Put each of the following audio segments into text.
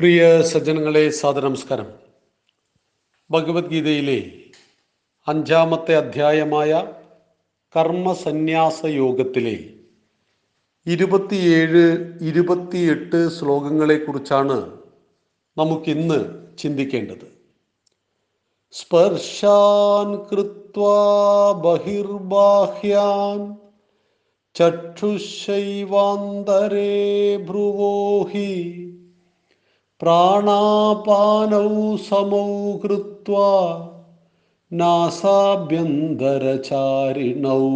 പ്രിയ സജ്ജനങ്ങളെ സാദനമസ്കാരം ഭഗവത്ഗീതയിലെ അഞ്ചാമത്തെ അധ്യായമായ കർമ്മസന്യാസ യോഗത്തിലെ ഇരുപത്തിയേഴ് ഇരുപത്തിയെട്ട് ശ്ലോകങ്ങളെക്കുറിച്ചാണ് നമുക്കിന്ന് ചിന്തിക്കേണ്ടത്. സ്പർശാൻ കൃത്വാ ബഹിർബാഹ്യാൻ ചക്ഷുഷൈവാന്തരേ ഭ്രുവോഹി പ്രാണാപാനൗ സമൗ കൃത്വ നാസാഭ്യന്തരചാരിണൗ.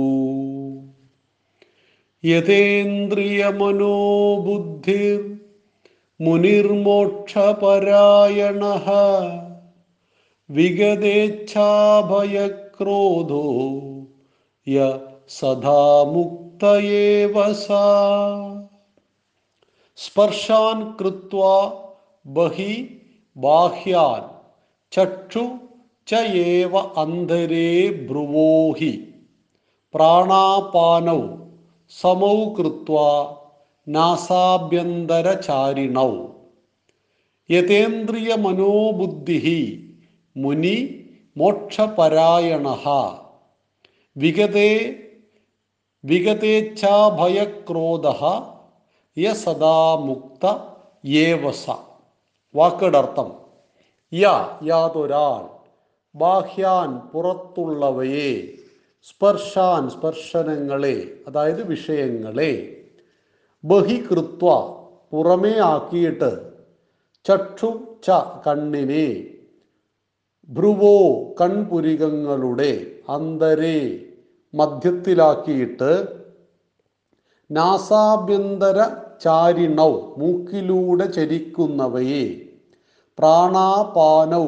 യഥേന്ദ്രിയമനോബുദ്ധിർ മുനിർമോക്ഷപരായണ. വിഗതേച്ഛാഭയക്രോധോ യ സദാ മുക്തയേവ സാ. സ്പർശാൻ കൃത്വാ ബഹി ബാഹ്യാൻ ചക്ഷു ചയേവ അന്തരേ ഭ്രുവോഹി പ്രാണാപാനൗ സമൗ കൃത്വ നാസാഭ്യന്തരചാരിണൗ. യതേന്ദ്രിയ മനോബുദ്ധി മുനി മോക്ഷപരായണ. വിഗതേ വിഗതേച്ഛാഭയക്രോധ യ സദാ മുക്ത ഏവസ. വാക്കടർത്ഥം. യാ യാതൊരാൾ. ബാഹ്യാൻ പുറത്തുള്ളവയെ സ്പർശാൻ സ്പർശനങ്ങളെ അതായത് വിഷയങ്ങളെ ബഹികൃത്വ പുറമേ ആക്കിയിട്ട് ചക്ഷു ച കണ്ണിനെ ഭ്രുവോ കൺപുരികങ്ങളുടെ അന്തരെ മധ്യത്തിലാക്കിയിട്ട് നാസാഭ്യന്തര ചാരിണൗ മൂക്കിലൂടെ ചരിക്കുന്നവയെ. പ്രാണാപാനൗ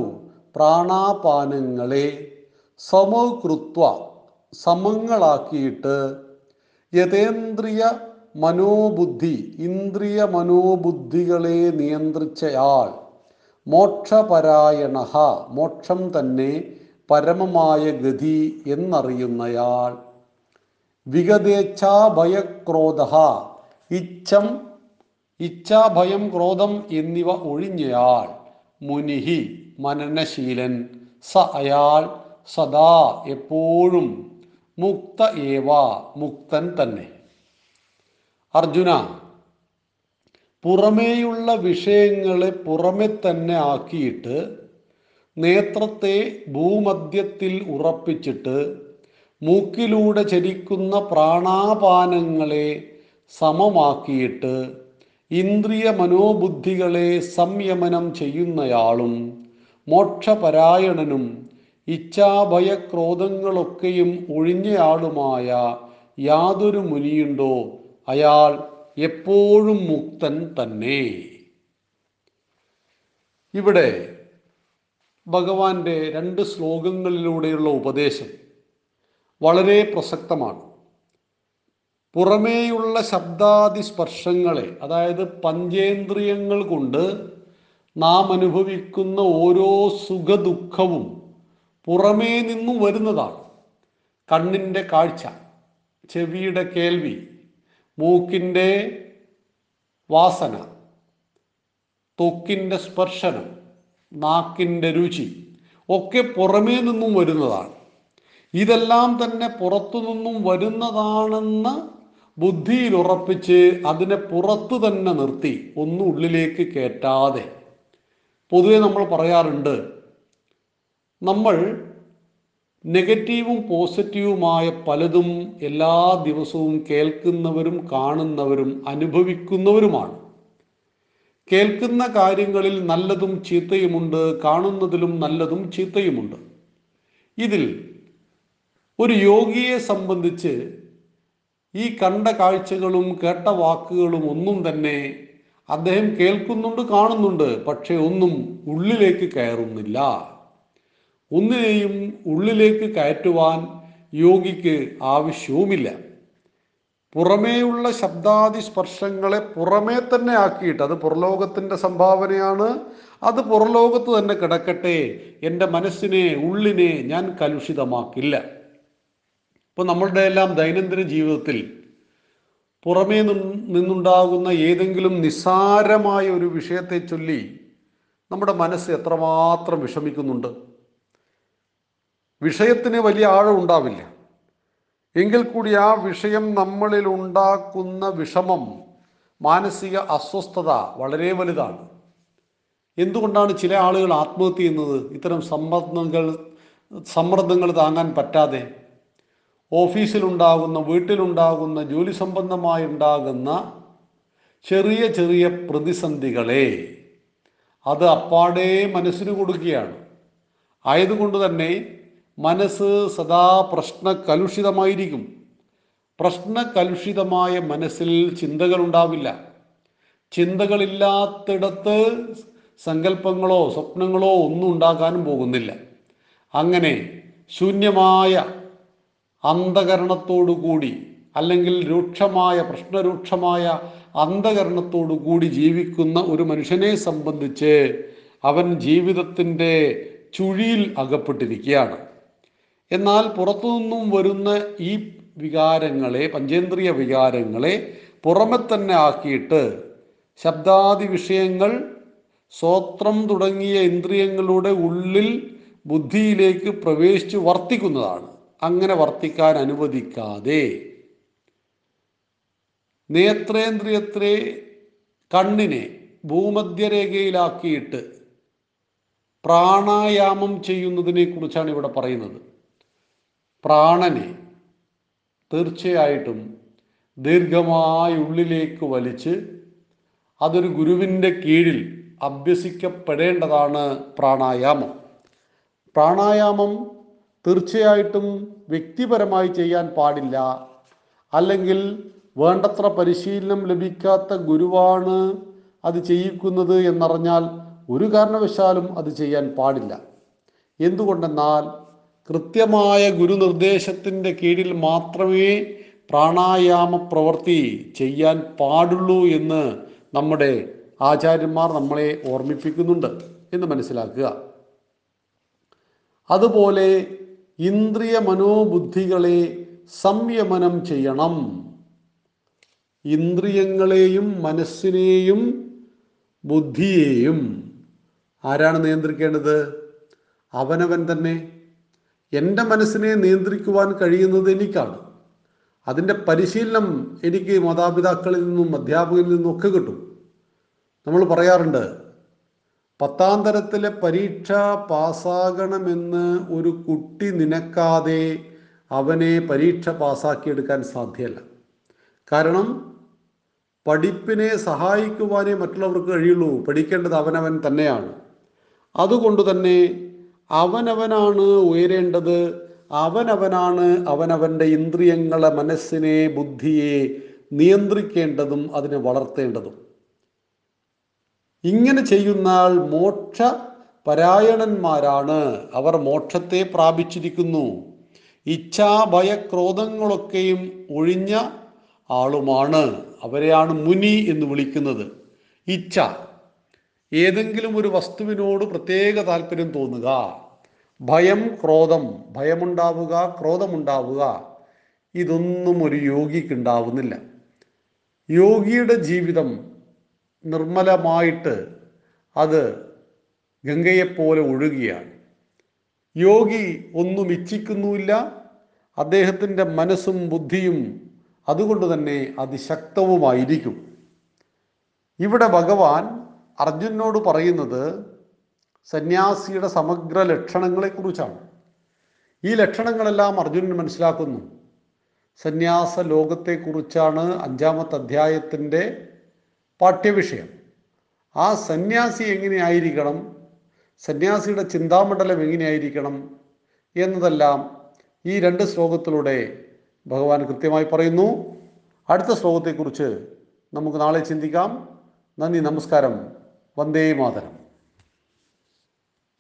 പ്രാണാപാനങ്ങളെ സമകൃത്വ സമങ്ങളാക്കിയിട്ട് യഥേന്ദ്രിയ മനോബുദ്ധി ഇന്ദ്രിയ മനോബുദ്ധികളെ നിയന്ത്രിച്ചയാൾ മോക്ഷപരായണ മോക്ഷം തന്നെ പരമമായ ഗതി എന്നറിയുന്നയാൾ. വിഗതേച്ഛാഭയക്രോധ ഇച്ഛം ഇച്ഛാഭയം ക്രോധം എന്നിവ ഒഴിഞ്ഞയാൾ മുനിഹി മനനശീലൻ. സ അയാൾ സദാ എപ്പോഴും മുക്ത ഏവ മുക്തൻ തന്നെ. അർജുന പുറമേയുള്ള വിഷയങ്ങളെ പുറമെ തന്നെ ആക്കിയിട്ട് നേത്രത്തെ ഭൂമധ്യത്തിൽ ഉറപ്പിച്ചിട്ട് മൂക്കിലൂടെ ചരിക്കുന്ന പ്രാണാപാനങ്ങളെ സമമാക്കിയിട്ട് ഇന്ദ്രിയ മനോബുദ്ധികളെ സംയമനം ചെയ്യുന്നയാളും മോക്ഷപരായണനും ഇച്ഛാഭയക്രോധങ്ങളൊക്കെയും ഒഴിഞ്ഞയാളുമായ യാതൊരു മുനിയുണ്ടോ? അയാൾ എപ്പോഴും മുക്തൻ തന്നെ. ഇവിടെ ഭഗവാന്റെ രണ്ട് ശ്ലോകങ്ങളിലൂടെയുള്ള ഉപദേശം വളരെ പ്രസക്തമാണ്. പുറമേയുള്ള ശബ്ദാദി സ്പർശങ്ങളെ അതായത് പഞ്ചേന്ദ്രിയങ്ങൾ കൊണ്ട് നാം അനുഭവിക്കുന്ന ഓരോ സുഖദുഃഖവും പുറമേ നിന്നും വരുന്നതാണ്. കണ്ണിന്റെ കാഴ്ച ചെവിയുടെ കേൾവി മൂക്കിന്റെ വാസന തൊക്കിന്റെ സ്പർശനം നാക്കിന്റെ രുചി ഒക്കെ പുറമേ നിന്നും വരുന്നതാണ്. ഇതെല്ലാം തന്നെ പുറത്തു നിന്നും വരുന്നതാണെന്ന് ബുദ്ധിയിൽ ഉറപ്പിച്ച് അതിനെ പുറത്തു തന്നെ നിർത്തി ഒന്നും ഉള്ളിലേക്ക് കയറ്റാതെ പൊതുവെ നമ്മൾ പറയാറുണ്ട് നമ്മൾ നെഗറ്റീവും പോസിറ്റീവുമായ പലതും എല്ലാ ദിവസവും കേൾക്കുന്നവരും കാണുന്നവരും അനുഭവിക്കുന്നവരുമാണ്. കേൾക്കുന്ന കാര്യങ്ങളിൽ നല്ലതും ചീത്തയുമുണ്ട് കാണുന്നതിലും നല്ലതും ചീത്തയുമുണ്ട്. ഇതിൽ ഒരു യോഗിയെ സംബന്ധിച്ച് ഈ കണ്ട കാഴ്ചകളും കേട്ട വാക്കുകളും ഒന്നും തന്നെ അദ്ദേഹം കേൾക്കുന്നുണ്ട് കാണുന്നുണ്ട് പക്ഷെ ഒന്നും ഉള്ളിലേക്ക് കയറുന്നില്ല. ഒന്നിനെയും ഉള്ളിലേക്ക് കയറ്റുവാൻ യോഗിക്ക് ആവശ്യവുമില്ല. പുറമേയുള്ള ശബ്ദാദി സ്പർശങ്ങളെ പുറമേ തന്നെ ആക്കിയിട്ട് അത് പുറലോകത്തിന്റെ സംഭാവനയാണ് അത് പുറലോകത്ത് തന്നെ കിടക്കട്ടെ എന്റെ മനസ്സിനെ ഉള്ളിനെ ഞാൻ കലുഷിതമാക്കില്ല. ഇപ്പോൾ നമ്മളുടെ എല്ലാം ദൈനംദിന ജീവിതത്തിൽ പുറമേ നിന്നുണ്ടാകുന്ന ഏതെങ്കിലും നിസ്സാരമായ ഒരു വിഷയത്തെ ചൊല്ലി നമ്മുടെ മനസ്സ് എത്രമാത്രം വിഷമിക്കുന്നുണ്ട്. വിഷയത്തിന് വലിയ ആഴം ഉണ്ടാവില്ല. എങ്കിൽ കൂടി ആ വിഷയം നമ്മളിൽ ഉണ്ടാക്കുന്ന വിഷമം മാനസിക അസ്വസ്ഥത വളരെ വലുതാണ്. എന്തുകൊണ്ടാണ് ചില ആളുകൾ ആത്മഹത്യ ചെയ്യുന്നത്? ഇത്തരം സമ്മർദ്ദങ്ങൾ സമ്മർദ്ദങ്ങൾ താങ്ങാൻ പറ്റാതെ ഓഫീസിലുണ്ടാകുന്ന വീട്ടിലുണ്ടാകുന്ന ജോലി സംബന്ധമായി ഉണ്ടാകുന്ന ചെറിയ ചെറിയ പ്രതിസന്ധികളെ അത് അപ്പാടെ മനസ്സിന് കൊടുക്കുകയാണ്. ആയതുകൊണ്ട് തന്നെ മനസ്സ് സദാ പ്രശ്ന കലുഷിതമായിരിക്കും പ്രശ്ന കലുഷിതമായ മനസ്സിൽ ചിന്തകൾ ഉണ്ടാവില്ല ചിന്തകളില്ലാത്തിടത്ത് സങ്കല്പങ്ങളോ സ്വപ്നങ്ങളോ ഒന്നും ഉണ്ടാക്കാനും പോകുന്നില്ല. അങ്ങനെ ശൂന്യമായ അന്ധകരണത്തോടുകൂടി അല്ലെങ്കിൽ രൂക്ഷമായ പ്രശ്നരൂക്ഷമായ അന്ധകരണത്തോടു കൂടി ജീവിക്കുന്ന ഒരു മനുഷ്യനെ സംബന്ധിച്ച് അവൻ ജീവിതത്തിന്റെ ചുഴിയിൽ അകപ്പെട്ടിരിക്കുകയാണ്. എന്നാൽ പുറത്തുനിന്നും വരുന്ന ഈ വികാരങ്ങളെ പഞ്ചേന്ദ്രിയ വികാരങ്ങളെ പുറമെ തന്നെ ആക്കിയിട്ട് ശബ്ദാദി വിഷയങ്ങൾ സ്വോത്രം തുടങ്ങിയ ഇന്ദ്രിയങ്ങളുടെ ഉള്ളിൽ ബുദ്ധിയിലേക്ക് പ്രവേശിച്ച് വർത്തിക്കുന്നതാണ്. അങ്ങനെ വർത്തിക്കാൻ അനുവദിക്കാതെ നേത്രേന്ദ്രിയത്തെ കണ്ണിനെ ഭൂമധ്യരേഖയിലാക്കിയിട്ട് പ്രാണായാമം ചെയ്യുന്നതിനെ കുറിച്ചാണ് ഇവിടെ പറയുന്നത്. പ്രാണനെ തീർച്ചയായിട്ടും ദീർഘമായി ഉള്ളിലേക്ക് വലിച്ച് അതൊരു ഗുരുവിന്റെ കീഴിൽ അഭ്യസിക്കപ്പെടേണ്ടതാണ് പ്രാണായാമം. പ്രാണായാമം തീർച്ചയായിട്ടും വ്യക്തിപരമായി ചെയ്യാൻ പാടില്ല. അല്ലെങ്കിൽ വേണ്ടത്ര പരിശീലനം ലഭിക്കാത്ത ഗുരുവാണ് അത് ചെയ്യിക്കുന്നത് എന്നറിഞ്ഞാൽ ഒരു കാരണവശാലും അത് ചെയ്യാൻ പാടില്ല. എന്തുകൊണ്ടെന്നാൽ കൃത്യമായ ഗുരുനിർദ്ദേശത്തിന്റെ കീഴിൽ മാത്രമേ പ്രാണായാമ പ്രവൃത്തി ചെയ്യാൻ പാടുള്ളൂ എന്ന് നമ്മുടെ ആചാര്യന്മാർ നമ്മളെ ഓർമ്മിപ്പിക്കുന്നുണ്ട് എന്ന് മനസ്സിലാക്കുക. അതുപോലെ ഇന്ദ്രിയ മനോബുദ്ധികളെ സംയമനം ചെയ്യണം. ഇന്ദ്രിയങ്ങളെയും മനസ്സിനെയും ബുദ്ധിയെയും ആരാണ് നിയന്ത്രിക്കേണ്ടത്? അവനവൻ തന്നെ. എന്റെ മനസ്സിനെ നിയന്ത്രിക്കുവാൻ കഴിയുന്നത് എനിക്കാണ്. അതിന്റെ പരിശീലനം എനിക്ക് മാതാപിതാക്കളിൽ നിന്നും അധ്യാപകരിൽ നിന്നും ഒക്കെ കിട്ടും. നമ്മൾ പറയാറുണ്ട് പത്താം തരത്തിലെ പരീക്ഷ പാസ്സാകണമെന്ന് ഒരു കുട്ടി നിനക്കാതെ അവനെ പരീക്ഷ പാസ്സാക്കിയെടുക്കാൻ സാധ്യമല്ല കാരണം പഠിപ്പിനെ സഹായിക്കുവാനേ മറ്റുള്ളവർക്ക് കഴിയുള്ളൂ. പഠിക്കേണ്ടത് അവനവൻ തന്നെയാണ്. അതുകൊണ്ട് തന്നെ അവനവനാണ് ഉയരേണ്ടത്. അവനവനാണ് അവനവന്റെ ഇന്ദ്രിയങ്ങളെ മനസ്സിനെ ബുദ്ധിയെ നിയന്ത്രിക്കേണ്ടതും അതിനെ വളർത്തേണ്ടതും. ഇങ്ങനെ ചെയ്യുന്നാൽ മോക്ഷ പരായണന്മാരാണ് അവർ മോക്ഷത്തെ പ്രാപിച്ചിരിക്കുന്നു. ഇച്ഛാ ഭയക്രോധങ്ങളൊക്കെയും ഒഴിഞ്ഞ ആളുമാണ്. അവരെയാണ് മുനി എന്ന് വിളിക്കുന്നത്. ഇച്ഛ. ഏതെങ്കിലും ഒരു വസ്തുവിനോട് പ്രത്യേക താല്പര്യം തോന്നുക. ഭയം ക്രോധം. ഭയമുണ്ടാവുക ക്രോധമുണ്ടാവുക. ഇതൊന്നും ഒരു യോഗിക്ക് ഉണ്ടാവുന്നില്ല. യോഗിയുടെ ജീവിതം നിർമ്മലമായിട്ട് അത് ഗംഗയെപ്പോലെ ഒഴുകിയാണ്. യോഗി ഒന്നും ഇച്ഛിക്കുന്നുമില്ല. അദ്ദേഹത്തിന്റെ മനസ്സും ബുദ്ധിയും അതുകൊണ്ട് തന്നെ അതിശക്തവുമായിരിക്കും. ഇവിടെ ഭഗവാൻ അർജുനോട് പറയുന്നത് സന്യാസിയുടെ സമഗ്ര ലക്ഷണങ്ങളെക്കുറിച്ചാണ്. ഈ ലക്ഷണങ്ങളെല്ലാം അർജുനൻ മനസ്സിലാക്കുന്നു. സന്യാസ ലോകത്തെക്കുറിച്ചാണ് അഞ്ചാമത്തെ അധ്യായത്തിന്റെ പാഠ്യവിഷയം. ആ സന്യാസി എങ്ങനെയായിരിക്കണം? സന്യാസിയുടെ ചിന്താമണ്ഡലം എങ്ങനെയായിരിക്കണം? എന്നതെല്ലാം ഈ രണ്ട് ശ്ലോകത്തിലൂടെ ഭഗവാൻ കൃത്യമായി പറയുന്നു. അടുത്ത ശ്ലോകത്തെക്കുറിച്ച് നമുക്ക് നാളെ ചിന്തിക്കാം. നന്ദി നമസ്കാരം. വന്ദേ മാതരം.